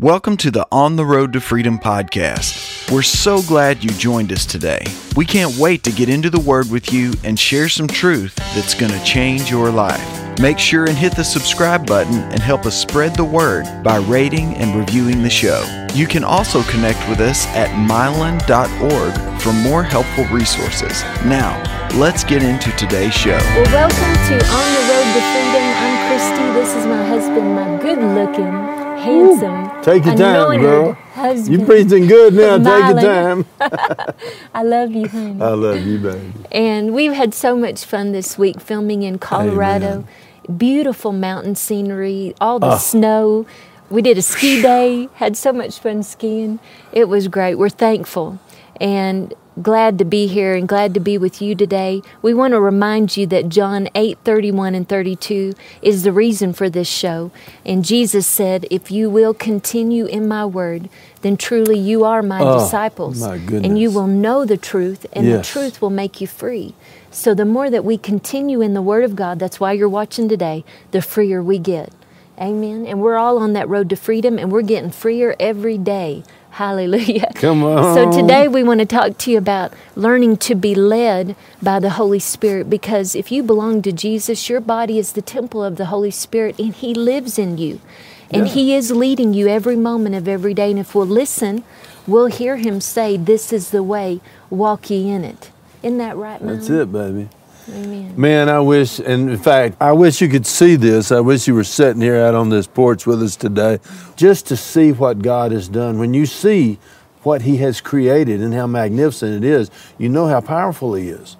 Welcome to the On the Road to Freedom podcast. We're so glad you joined us today. We can't wait to get into the Word with you and share some truth that's going to change your life. Make sure and hit the subscribe button and help us spread the word by rating and reviewing the show. You can also connect with us at mylon.org for more helpful resources. Now, let's get into today's show. Well, welcome to On the Road to Freedom. I'm Christy. This is my husband, my good looking, handsome, Take your time, girl. husband. You breathing good now. Take your time. I love you, honey. I love you, baby. And we've had so much fun this week filming in Colorado. Beautiful mountain scenery, all the Ah. snow. We did a ski day, had so much fun skiing. It was great. We're thankful and glad to be here and glad to be with you today. We want to remind you that John 8 31 and 32 is the reason for this show. And Jesus said, If you will continue in my word, then truly you are my Oh, disciples. my And you will know the truth, and the truth will make you free. So the more that we continue in the Word of God, that's why you're watching today, the freer we get. Amen. And we're all on that road to freedom, and we're getting freer every day. Hallelujah. Come on. So today we want to talk to you about learning to be led by the Holy Spirit because if you belong to Jesus, your body is the temple of the Holy Spirit and He lives in you. And Yeah. He is leading you every moment of every day. And if we'll listen, we'll hear Him say, This is the way, walk ye in it. Isn't that right, Mom? That's it, baby. Amen. Man, I wish, and in fact, I wish you could see this. I wish you were sitting here out on this porch with us today just to see what God has done. When you see what He has created and how magnificent it is, you know how powerful He is.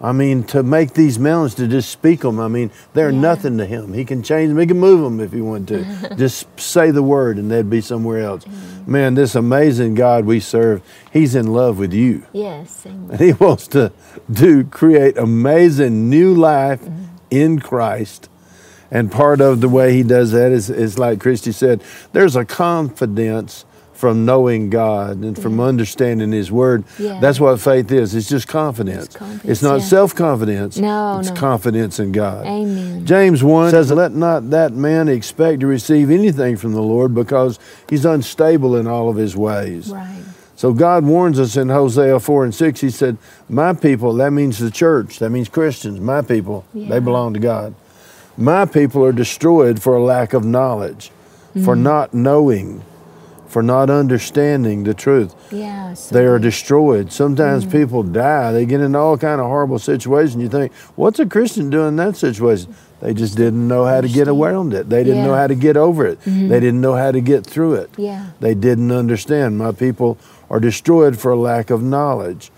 I mean, to make these mountains, to just speak them, I mean, they're Yeah. nothing to Him. He can change them, He can move them if He wanted to. just say the word and they'd be somewhere else. Mm-hmm. Man, this amazing God we serve, He's in love with you. Yes. Amen. And he wants to do create amazing new life mm-hmm. in Christ. And part of the way he does that is, is like Christy said, there's a confidence from knowing God and from understanding his word. Yeah. That's what faith is. It's just confidence. It's confidence, it's not yeah. self-confidence. No, It's no. confidence in God. Amen. James 1 says, Let not that man expect to receive anything from the Lord because he's unstable in all of his ways. Right. So God warns us in Hosea 4 and 6. He said, My people, that means the church, that means Christians, my people, Yeah. they belong to God. My people are destroyed for a lack of knowledge, for Mm. not knowing, for not understanding the truth. Yeah. so They are destroyed. Sometimes Mm. people die. They get into all kind of horrible situations. You think, what's a Christian doing in that situation? They just didn't know how to get around it. They didn't know Yeah. Mm-hmm. how to get over it. They didn't know how to get through it. Yeah. They didn't understand. My people are destroyed for lack of knowledge.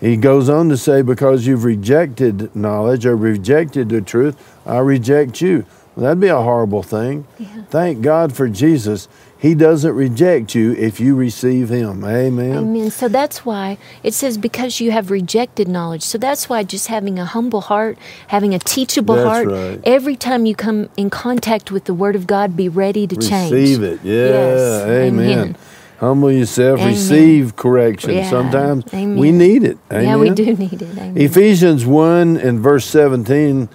He goes on to say, Because you've rejected knowledge or rejected the truth, I reject you. That'd be a horrible thing. Yeah. Thank God for Jesus. He doesn't reject you if you receive Him. Amen. Amen. So that's why it says because you have rejected knowledge. So that's why just having a humble heart, having a teachable That's heart, right. every time you come in contact with the Word of God, be ready to change. Receive it. Yeah. Yes. Amen. Amen. Humble yourself. Amen. Receive correction. Yeah. Sometimes Amen. we need it. Amen. Yeah, we do need it. Ephesians 1 and verse 17,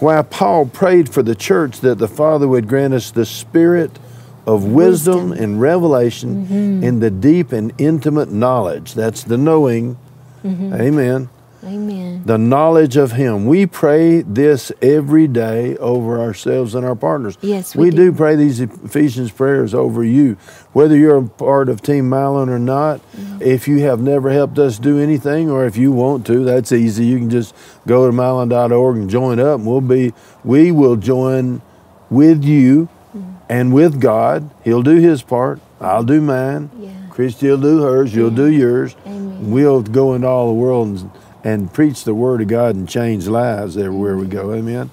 while Paul prayed for the church that the Father would grant us the spirit of wisdom, Wisdom. and revelation Mm-hmm. in the deep and intimate knowledge. That's the knowing. Mm-hmm. Amen. Amen. The knowledge of Him. We pray this every day over ourselves and our partners. Yes, we do. do. pray these Ephesians prayers over you, whether you're a part of Team Mylon or not. Mm-hmm. If you have never helped us do anything, or if you want to, that's easy. You can just go to mylon.org and join up, and we'll be. We will join with you Mm-hmm. and with God. He'll do His part. I'll do mine. Yeah. Christy will do hers. You'll do yours. Amen. We'll go into all the world and, and preach the word of God and change lives everywhere we go. Amen.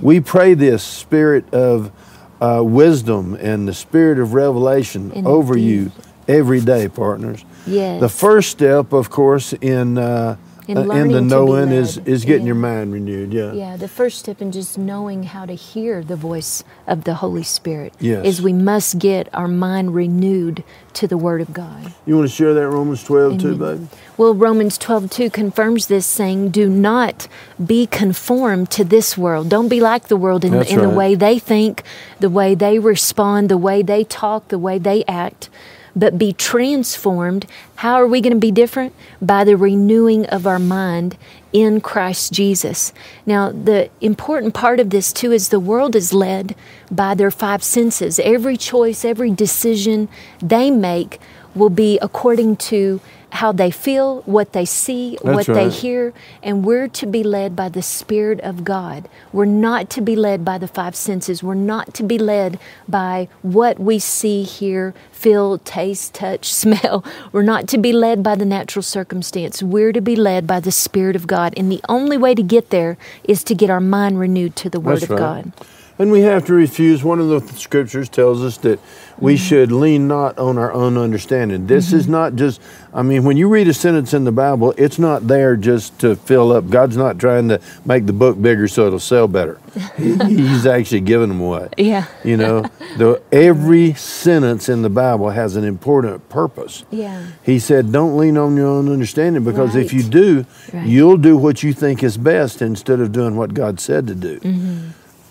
We pray this spirit of uh, wisdom and the spirit of revelation Indeed. over you every day, partners. Yes. The first step, of course, in uh, in Uh, and the knowing is is getting Yeah. your mind renewed. Yeah. Yeah, the first step in just knowing how to hear the voice of the Holy Spirit Yes. is we must get our mind renewed to the Word of God. You want to share that Romans 12 too, baby? Well, Romans 12:2 confirms this saying, "Do not be conformed to this world. Don't be like the world in, That's in the way they think, the way they respond, the way they talk, the way they act." But be transformed. How are we going to be different? By the renewing of our mind in Christ Jesus. Now, the important part of this too is the world is led by their five senses. Every choice, every decision they make will be according to how they feel, what they see, what they hear, and we're to be led by the Spirit of God. We're not to be led by the five senses. We're not to be led by what we see, hear, feel, taste, touch, smell. We're not to be led by the natural circumstance. We're to be led by the Spirit of God. And the only way to get there is to get our mind renewed to the Word That's of right. God. And we have to refuse. One of the scriptures tells us that we Mm-hmm. should lean not on our own understanding. This is not just, I mean, when you read a sentence in the Bible, it's not there just to fill up. God's not trying to make the book bigger so it'll sell better. He's actually giving them away. Yeah. You know, the, every sentence in the Bible has an important purpose. Yeah. He said, Don't lean on your own understanding because if you do, Right. you'll do what you think is best instead of doing what God said to do.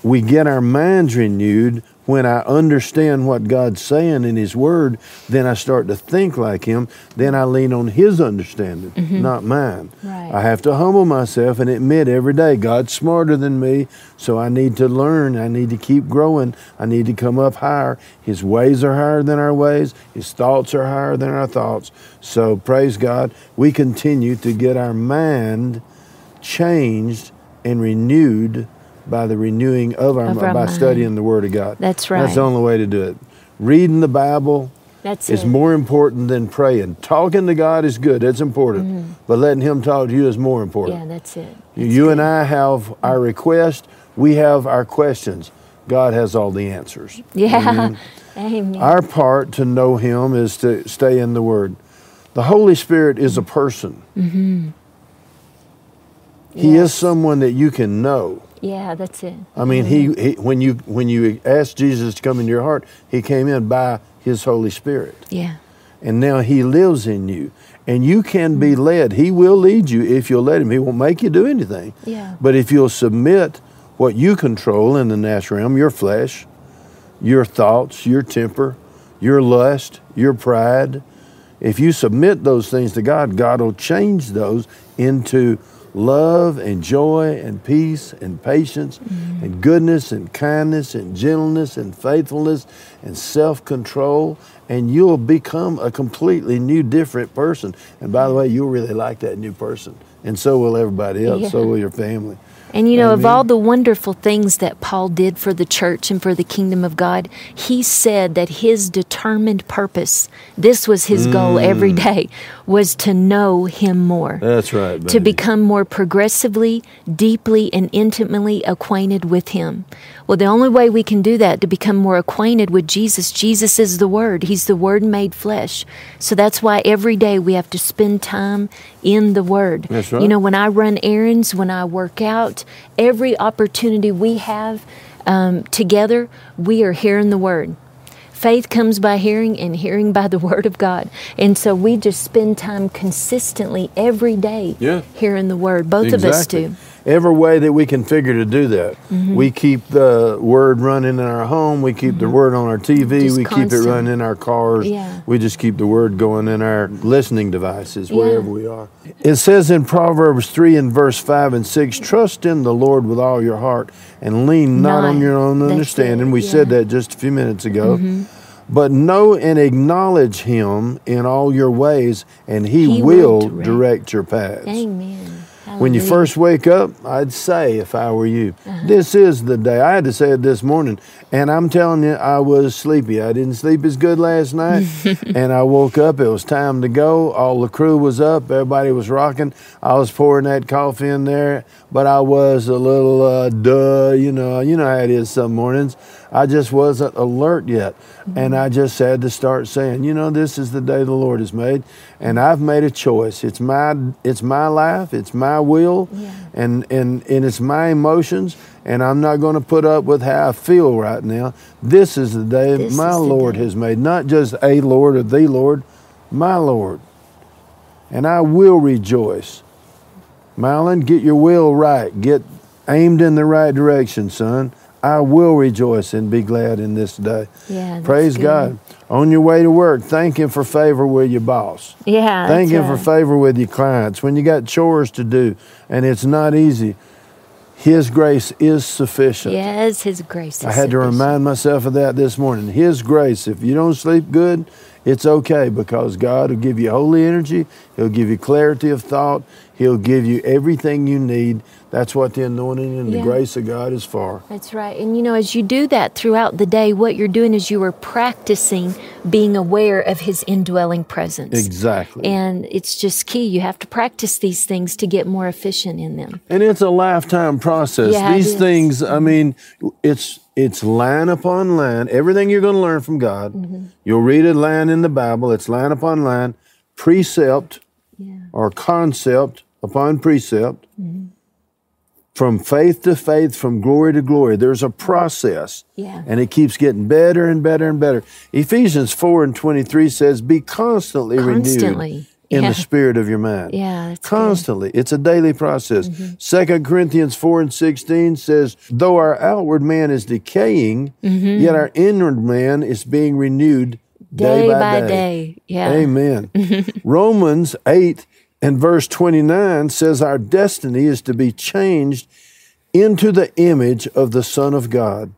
We get our minds renewed when I understand what God's saying in His Word, then I start to think like Him. Then I lean on His understanding, mm-hmm. not mine. Right. I have to humble myself and admit every day God's smarter than me, so I need to learn. I need to keep growing. I need to come up higher. His ways are higher than our ways, His thoughts are higher than our thoughts. So praise God, we continue to get our mind changed and renewed by the renewing of our, Of mind, our by mind. studying the Word of God. That's right. That's the only way to do it. Reading the Bible That's is it. more important than praying. Talking to God is good, that's important. But letting Him talk to you is more important. Mm-hmm. Yeah, that's it. you and I have our request, we have our questions. God has all the answers. Yeah. Amen. Our part to know Him is to stay in the Word. The Holy Spirit is a person. Mm-hmm. He is someone that you can know. Yeah, that's it. I mean, he, he when you when you asked Jesus to come into your heart, He came in by His Holy Spirit, Yeah. and now He lives in you, and you can be mm-hmm. led. He will lead you if you'll let Him. He won't make you do anything. Yeah. But if you'll submit what you control in the natural realm, your flesh, your thoughts, your temper, your lust, your pride, if you submit those things to God, God will change those into love and joy and peace and patience and goodness and kindness and gentleness and faithfulness and self control. And you'll become a completely new, different person. And by the way, you'll really like that new person. And so will everybody else. So will your family. And you know, of all the wonderful things that Paul did for the church and for the kingdom of God, he said that his determined purpose, this was his goal Mm. every day, was to know him more. That's right. to become more progressively, deeply, and intimately acquainted with Him. Well, the only way we can do that to become more acquainted with Jesus, Jesus is the Word. He's the Word made flesh. So that's why every day we have to spend time in the Word. That's right. You know, when I run errands, when I work out, every opportunity we have um, together, we are hearing the Word. Faith comes by hearing, and hearing by the Word of God. And so we just spend time consistently every day Yeah. hearing the Word. Both of us do. Every way that we can figure to do that. Mm-hmm. We keep the word running in our home. We keep the word on our TV. Mm-hmm. Just we keep it running in our cars. Yeah. We just keep the word going in our listening devices, Yeah. wherever we are. It says in Proverbs 3 and verse 5 and 6 Trust in the Lord with all your heart and lean not on your own That's understanding. it, We said yeah. Mm-hmm. that just a few minutes ago. But know and acknowledge him in all your ways, and he, He will will direct. direct your paths. Amen. When you first wake up, I'd say, if I were you, this is the day. I had to say it this morning, and I'm telling you, I was sleepy. I didn't sleep as good last night, and I woke up. It was time to go. All the crew was up. Everybody was rocking. I was pouring that coffee in there, but I was a little uh, duh. You know, you know how it is some mornings. I just wasn't alert yet. And I just had to start saying, you know, this is the day the Lord has made, and I've made a choice. It's my it's my life, it's my will, and, and and it's my emotions, and I'm not going to put up with how I feel right now. This is the day This my Lord day. has made, not just a Lord or the Lord, my Lord. And I will rejoice. Mylon, get your will right. Get aimed in the right direction, son. I will rejoice and be glad in this day. Yeah, Praise good. God. On your way to work, thank Him for favor with your boss. Yeah. Thank Him for favor with your clients. When you got chores to do and it's not easy, His grace is sufficient. Yes, His grace. Is sufficient. I had to remind myself of that this morning. His grace, if you don't sleep good, it's okay because God will give you holy energy. He'll give you clarity of thought. He'll give you everything you need. That's what the anointing and Yeah. the grace of God is for. That's right. And you know, as you do that throughout the day, what you're doing is you are practicing being aware of His indwelling presence. Exactly. And it's just key. You have to practice these things to get more efficient in them. And it's a lifetime process. Yeah, These things, I mean, it's it's line upon line. Everything you're going to learn from God, Mm-hmm. you'll read a line in the Bible. It's line upon line, precept Yeah. or concept upon precept, Mm-hmm. from faith to faith, from glory to glory. There's a process. Yeah. And it keeps getting better and better and better. Ephesians 4 and 23 says, Be constantly, Constantly. renewed in Yeah. the spirit of your mind. Yeah, that's good. Constantly. It's a daily process. Mm-hmm. Second Corinthians 4 and 16 says, Though our outward man is decaying, Mm-hmm. yet our inward man is being renewed day, Day by, by day. day. Yeah. Amen. Romans 8 and verse 29 says, Our destiny is to be changed into the image of the Son of God.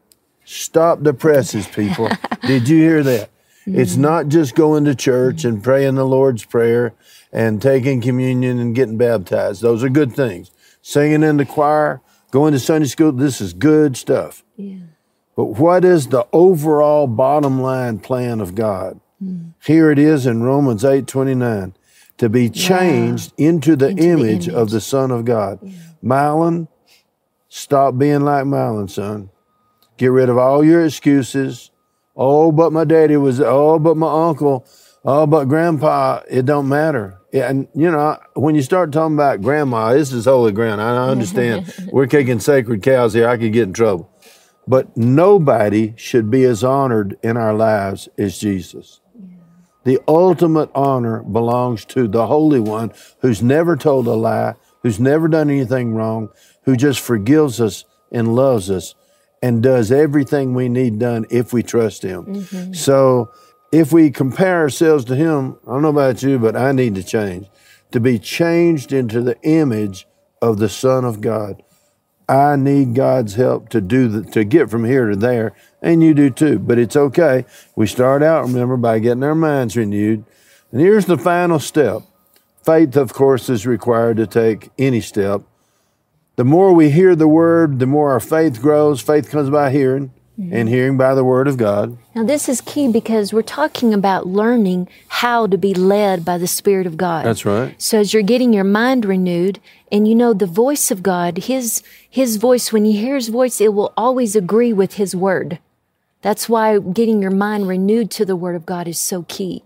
Stop the presses, people. Did you hear that? It's mm-hmm. not just going to church and praying the Lord's Prayer and taking communion and getting baptized. Those are good things. Singing in the choir, going to Sunday school, this is good stuff. Yeah. But what is the overall bottom line plan of God? Mm. Here it is in Romans 8 29 to be changed into the Into the image of the Son of God. Mylon, stop being like Mylon, son. Get rid of all your excuses. Oh, but my daddy was, oh, but my uncle, oh, but grandpa, it don't matter. Yeah, and you know, when you start talking about grandma, this is holy ground. I understand. We're kicking sacred cows here. I could get in trouble. But nobody should be as honored in our lives as Jesus. The ultimate honor belongs to the Holy One who's never told a lie, who's never done anything wrong, who just forgives us and loves us and does everything we need done if we trust Him. Mm-hmm. So if we compare ourselves to Him, I don't know about you, but I need to change. To be changed into the image of the Son of God. I need God's help to do the, to get from here to there, and you do too. But it's okay. We start out, remember, by getting our minds renewed. And here's the final step. Faith, of course, is required to take any step. The more we hear the word, the more our faith grows. Faith comes by hearing, mm-hmm. and hearing by the word of God. Now, this is key because we're talking about learning how to be led by the Spirit of God. That's right. So as you're getting your mind renewed, and you know the voice of God, His His voice. When you hear His voice, it will always agree with His word. That's why getting your mind renewed to the Word of God is so key.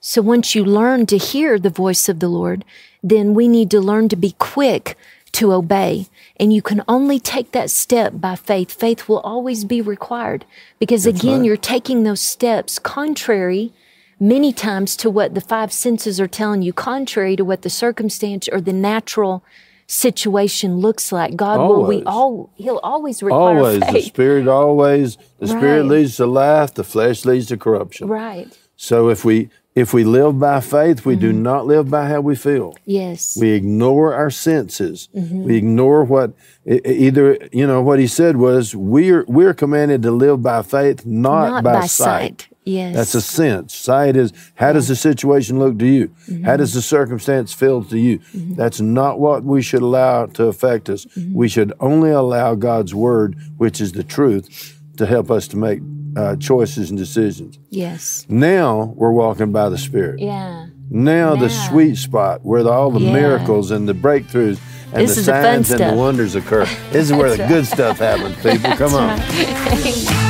So once you learn to hear the voice of the Lord, then we need to learn to be quick to obey. And you can only take that step by faith. Faith will always be required because again, right. you're taking those steps contrary many times to what the five senses are telling you, contrary to what the circumstance or the natural situation looks like. God will we Always. all He'll always require Always, the. Spirit always, the Spirit leads to life, the flesh leads to corruption. Right. So if we if we live by faith, we do mm-hmm. not live by how we feel. Yes. We ignore our senses. Mm-hmm. We ignore what either you know what he said was we're we're commanded to live by faith, not, Not by, by sight. sight. Yes. That's a sense. Sight is how does the situation look to you? How mm-hmm. does the circumstance feel to you? Mm-hmm. That's not what we should allow to affect us. We should only allow God's word, which is the truth, to help us to make uh, choices and decisions. yes. Now we're walking by the Spirit. Yeah. Now the sweet spot where the, all the Yeah. miracles and the breakthroughs and This the is the signs and the wonders occur. This is where the That's good stuff happens, people. Come on.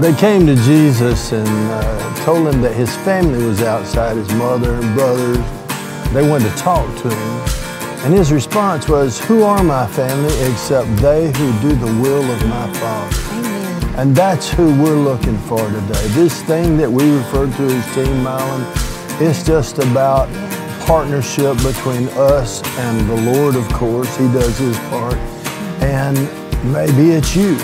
They came to Jesus and uh, told him that his family was outside, his mother and brothers. They wanted to talk to him. And his response was, Who are my family except they who do the will of my Father? Amen. And that's who we're looking for today. This thing that we refer to as Team Mylon, it's just about partnership between us and the Lord, of course. He does his part. And maybe it's you.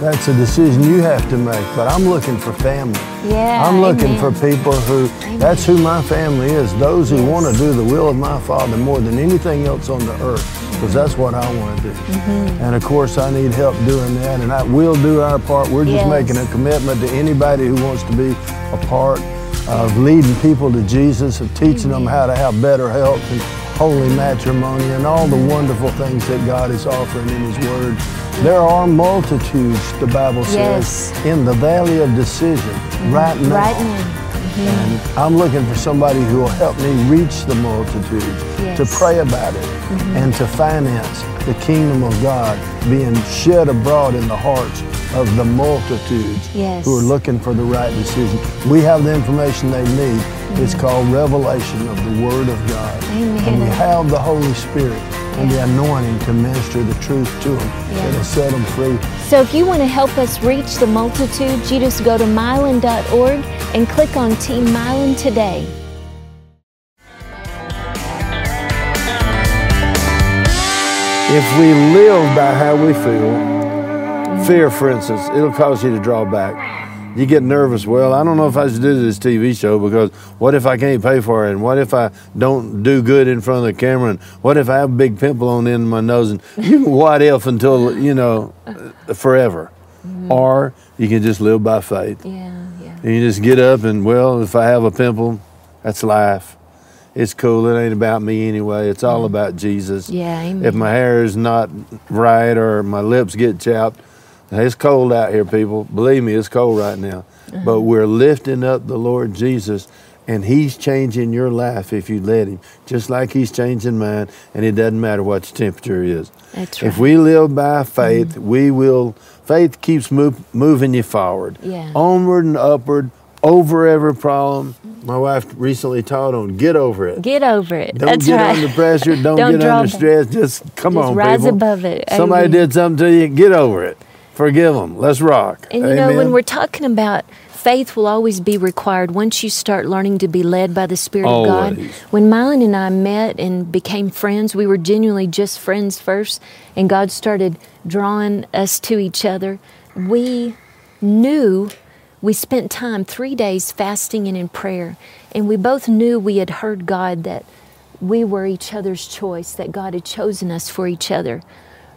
That's a decision you have to make. But I'm looking for family. Yeah. I'm looking amen. for people who, that's who my family is, those who Yes. want to do the will of my Father more than anything else on the earth, because that's what I want to do. Mm-hmm. And of course, I need help doing that, and I will do our part. We're just Yes. making a commitment to anybody who wants to be a part of leading people to Jesus, of teaching them how to have better health and holy matrimony and all the wonderful things that God is offering in His Word. There are multitudes, the Bible says, Yes. in the valley of decision mm-hmm. right now. Right now. Mm-hmm. And I'm looking for somebody who will help me reach the multitude, Yes. to pray about it, mm-hmm. and to finance the kingdom of God being shed abroad in the hearts of the multitudes Yes. who are looking for the right decision. We have the information they need. It's called revelation of the Word of God. Amen. And we have the Holy Spirit and the anointing to minister the truth to them. Yeah. It'll set them free. So if you want to help us reach the multitudes, you just go to mylon.org and click on Team Mylon today. If we live by how we feel, fear, for instance, it'll cause you to draw back. You get nervous. Well, I don't know if I should do this TV show because what if I can't pay for it? And what if I don't do good in front of the camera? And what if I have a big pimple on the end of my nose? And you can what if until, you know, forever. Mm-hmm. Or you can just live by faith. Yeah, yeah. And you just get up and, well, if I have a pimple, that's life. It's cool. It ain't about me anyway. It's all mm. about Jesus. Yeah, amen. If my hair is not right or my lips get chapped, it's cold out here, people. Believe me, it's cold right now. Uh-huh. But we're lifting up the Lord Jesus, and He's changing your life if you let Him, just like He's changing mine. And it doesn't matter what the temperature is. That's If right. Mm-hmm. we live by faith, we will. Faith keeps move, moving you forward, Yeah. onward and upward, over every problem. My wife recently taught on get over it. Get over it. Don't That's get right. under pressure. Don't, Don't get under stress. Just come on. Just on, rise people. above it. Somebody Amen. did something to you. Get over it. Forgive them. Let's rock. And you know, when we're talking about faith will always be required once you start learning to be led by the Spirit of God. When Mylon and I met and became friends, we were genuinely just friends first, and God started drawing us to each other. We knew we spent time three days fasting and in prayer, and we both knew we had heard God that we were each other's choice, that God had chosen us for each other.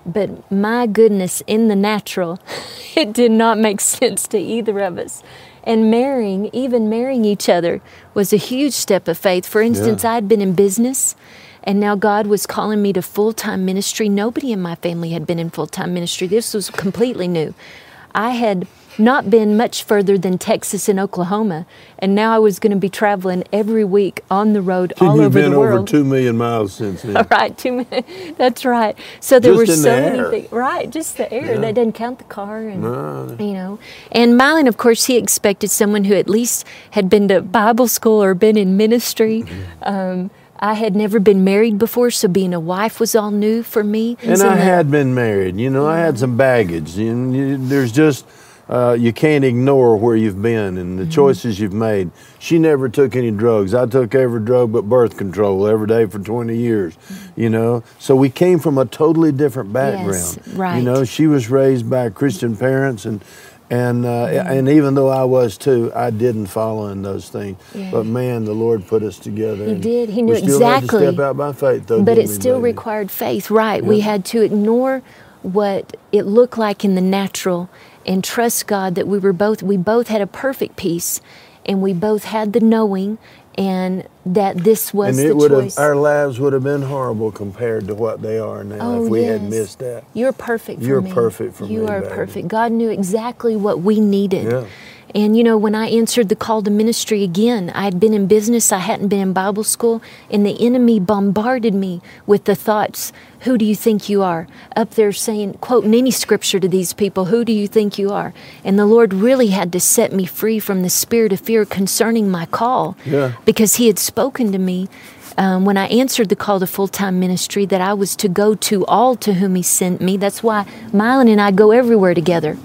But my goodness, in the natural, it did not make sense to either of us. And marrying, even marrying each other, was a huge step of faith. For instance, Yeah. I'd been in business, and now God was calling me to full time ministry. Nobody in my family had been in full time ministry. This was completely new. I had not been much further than Texas and Oklahoma, and now I was going to be traveling every week on the road all You've over been the over two million miles since then. Right, two minutes. That's right. So there Just were in the so many things. Right, just the air. Yeah. That doesn't count the car, and No. you know. And Mylon, of course, he expected someone who at least had been to Bible school or been in ministry. Mm-hmm. Um, I had never been married before, so being a wife was all new for me. And So I had been married. You know, I had some baggage. And you, there's just, uh, you can't ignore where you've been and Mm-hmm. the choices you've made. She never took any drugs. I took every drug but birth control every day for 20 years, you know. So we came from a totally different background. right. You know, she was raised by Christian parents and, And uh, and even though I was too, I didn't follow in those things. Yeah. But man, the Lord put us together. He did. He knew we still had to exactly. step out by faith, though. but it still baby? required faith, right? We had to ignore what it looked like in the natural and trust God that we were both we both had a perfect peace and we both had the knowing and that this was And it the would choice. have our lives would have been horrible compared to what they are now Oh, if we had yes. missed that. You're perfect for You're me. perfect for you me, You are baby. perfect. God knew exactly what we needed. Yeah. And you know, when I answered the call to ministry again, I had been in business, I hadn't been in Bible school, and the enemy bombarded me with the thoughts, Who do you think you are? Up there saying, quoting any scripture to these people, Who do you think you are? And the Lord really had to set me free from the spirit of fear concerning my call. Yeah. Because He had spoken to me um, when I answered the call to full time ministry that I was to go to all to whom He sent me. That's why Mylon and I go everywhere together.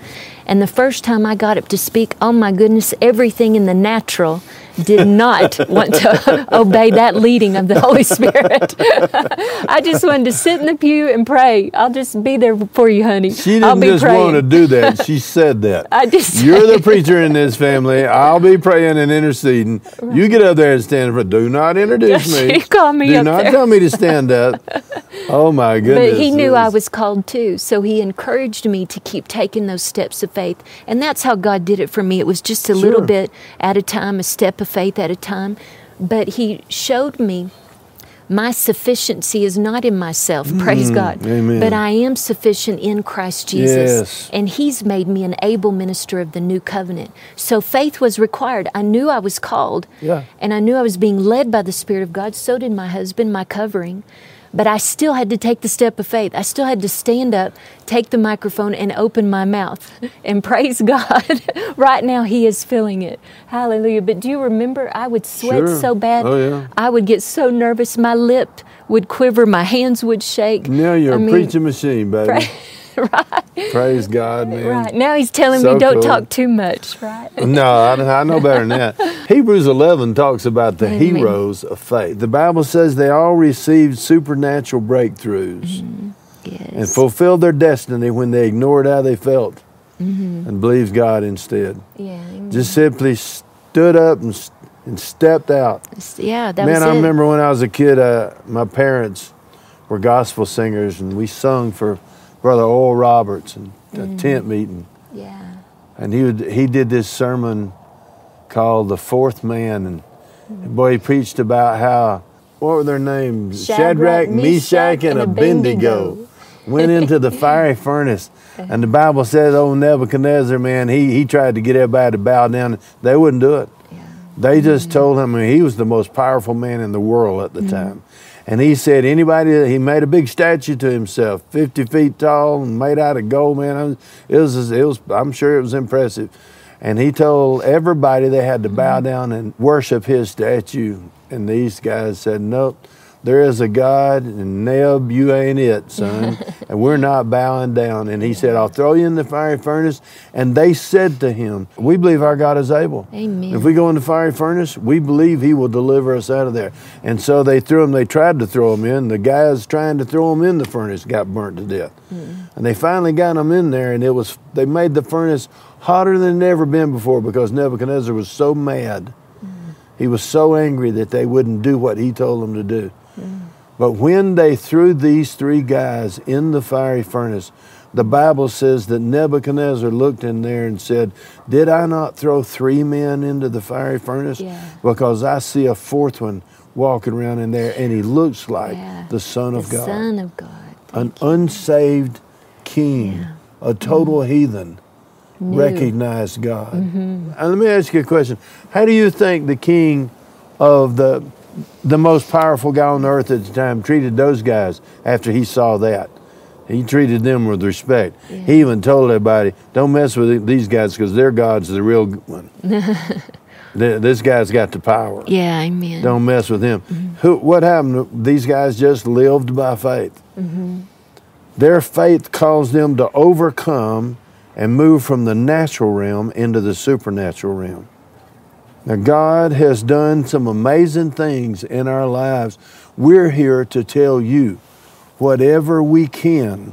And the first time I got up to speak, oh my goodness, everything in the natural did not want to obey that leading of the Holy Spirit. I just wanted to sit in the pew and pray. I'll just be there for you, honey. She I'll didn't be just praying. want to do that. She said that. I just You're the preacher in this family. I'll be praying and interceding. You get up there and stand for. Do not introduce me. She called me Do not there. tell me to stand up. Oh my goodness! But he knew I was called too, so he encouraged me to keep taking those steps of faith. And that's how God did it for me. It was just a little bit at a time, a step of faith at a time. But he showed me my sufficiency is not in myself, praise God. Mm, amen. But I am sufficient in Christ Jesus. Yes. And he's made me an able minister of the new covenant. So faith was required. I knew I was called. Yeah. And I knew I was being led by the Spirit of God. So did my husband, my covering. But I still had to take the step of faith. I still had to stand up, take the microphone, and open my mouth and praise God. right now, He is filling it. Hallelujah. But do you remember I would sweat Sure. so bad? Oh, yeah. I would get so nervous. My lip would quiver, my hands would shake. Now you're I a mean, preaching machine, baby. right. Praise God, man. Right. Now He's telling So me don't cool. talk too much, right? No, I, I know better than that. Hebrews 11 talks about the Amen. heroes of faith. The Bible says they all received supernatural breakthroughs Yes. and fulfilled their destiny when they ignored how they felt Mm-hmm. and believed God instead. yeah. amen. Just simply stood up and, and stepped out. yeah, that Man, I remember when I was a kid, uh, my parents were gospel singers, and we sung for Brother Oral Roberts and a Mm. tent meeting. Yeah. And he would, he did this sermon called "The Fourth Man," and Mm. boy, he preached about how what were their names? Shadrach, Meshach, and Abednego went into the fiery furnace. And the Bible says, "Oh Nebuchadnezzar, man, he he tried to get everybody to bow down. They wouldn't do it. Yeah. They just told him I mean, he was the most powerful man in the world at the time. And he said, anybody, he made a big statue to himself, 50 feet tall and made out of gold, man. It was, it was, I'm sure it was impressive. And he told everybody they had to bow mm-hmm. down and worship his statue. And these guys said, nope, there is a God, and Neb, you ain't it, son. and we're not bowing down. And he said, I'll throw you in the fiery furnace. And they said to him, We believe our God is able. Amen. If we go in the fiery furnace, we believe he will deliver us out of there. And so they threw him, they tried to throw him in. The guys trying to throw him in the furnace got burnt to death. Hmm. And they finally got him in there, and it was they made the furnace hotter than it ever been before because Nebuchadnezzar was so mad. Hmm. He was so angry that they wouldn't do what he told them to do. But when they threw these three guys in the fiery furnace, the Bible says that Nebuchadnezzar looked in there and said, Did I not throw three men into the fiery furnace? Yeah. Because I see a fourth one walking around in there and he looks like Yeah. the Son of the God. Son of God. An unsaved king, Yeah. a total mm-hmm. heathen, Knew. recognized God. Mm-hmm. And let me ask you a question. How do you think the king of the the most powerful guy on earth at the time treated those guys after he saw that? He treated them with respect. He even told everybody, "Don't mess with these guys because their God's the real one. This guy's got the power. Yeah, amen. Don't mess with him." Mm-hmm. Who? What happened? These guys just lived by faith. Mm-hmm. Their faith caused them to overcome and move from the natural realm into the supernatural realm. Now, God has done some amazing things in our lives. We're here to tell you whatever we can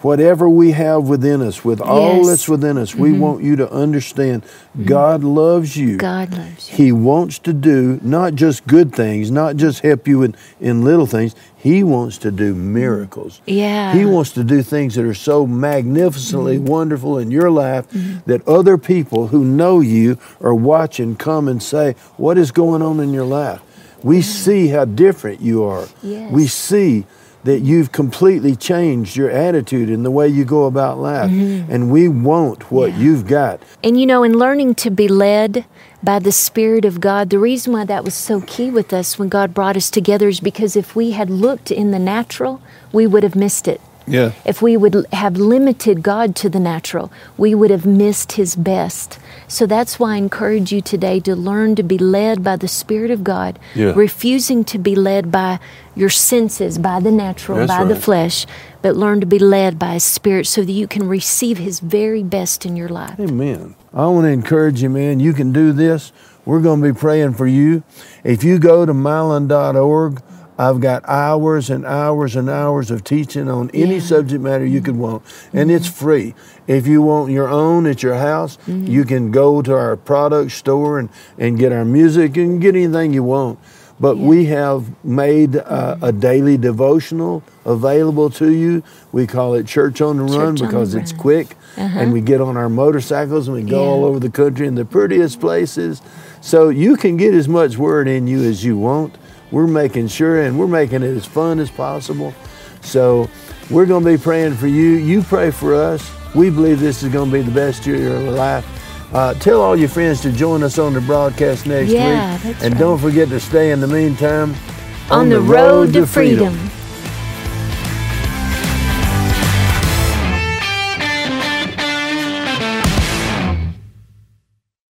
whatever we have within us, with all that's within us, we mm-hmm. want you to understand mm-hmm. God loves you. God loves you. He wants to do not just good things, not just help you in, in little things. He wants to do miracles. Mm. Yeah. He wants to do things that are so magnificently mm-hmm. wonderful in your life mm-hmm. that other people who know you are watching come and say, What is going on in your life? We see how different you are. Yes. We see that you've completely changed your attitude and the way you go about life. Mm-hmm. And we want what Yeah. you've got. And you know, in learning to be led by the Spirit of God, the reason why that was so key with us when God brought us together is because if we had looked in the natural, we would have missed it. Yeah. If we would have limited God to the natural, we would have missed His best. So that's why I encourage you today to learn to be led by the Spirit of God, Yeah. refusing to be led by your senses, by the natural, That's by the flesh, but learn to be led by His Spirit so that you can receive His very best in your life. Amen. I want to encourage you, man. You can do this. We're going to be praying for you. If you go to mylon.org, I've got hours and hours and hours of teaching on any Yeah. subject matter you could want, and it's free. If you want your own at your house, you can go to our product store and, and get our music and get anything you want. But we have made uh, a daily devotional available to you. We call it Church on the Run Church the because it's Run. quick and we get on our motorcycles and we go Yeah. all over the country in the prettiest places. So you can get as much word in you as you want. We're making sure and we're making it as fun as possible. So we're going to be praying for you. You pray for us. We believe this is going to be the best year of your life. Uh, tell all your friends to join us on the broadcast next Yeah, week. and right. don't forget to stay in the meantime On the road to freedom.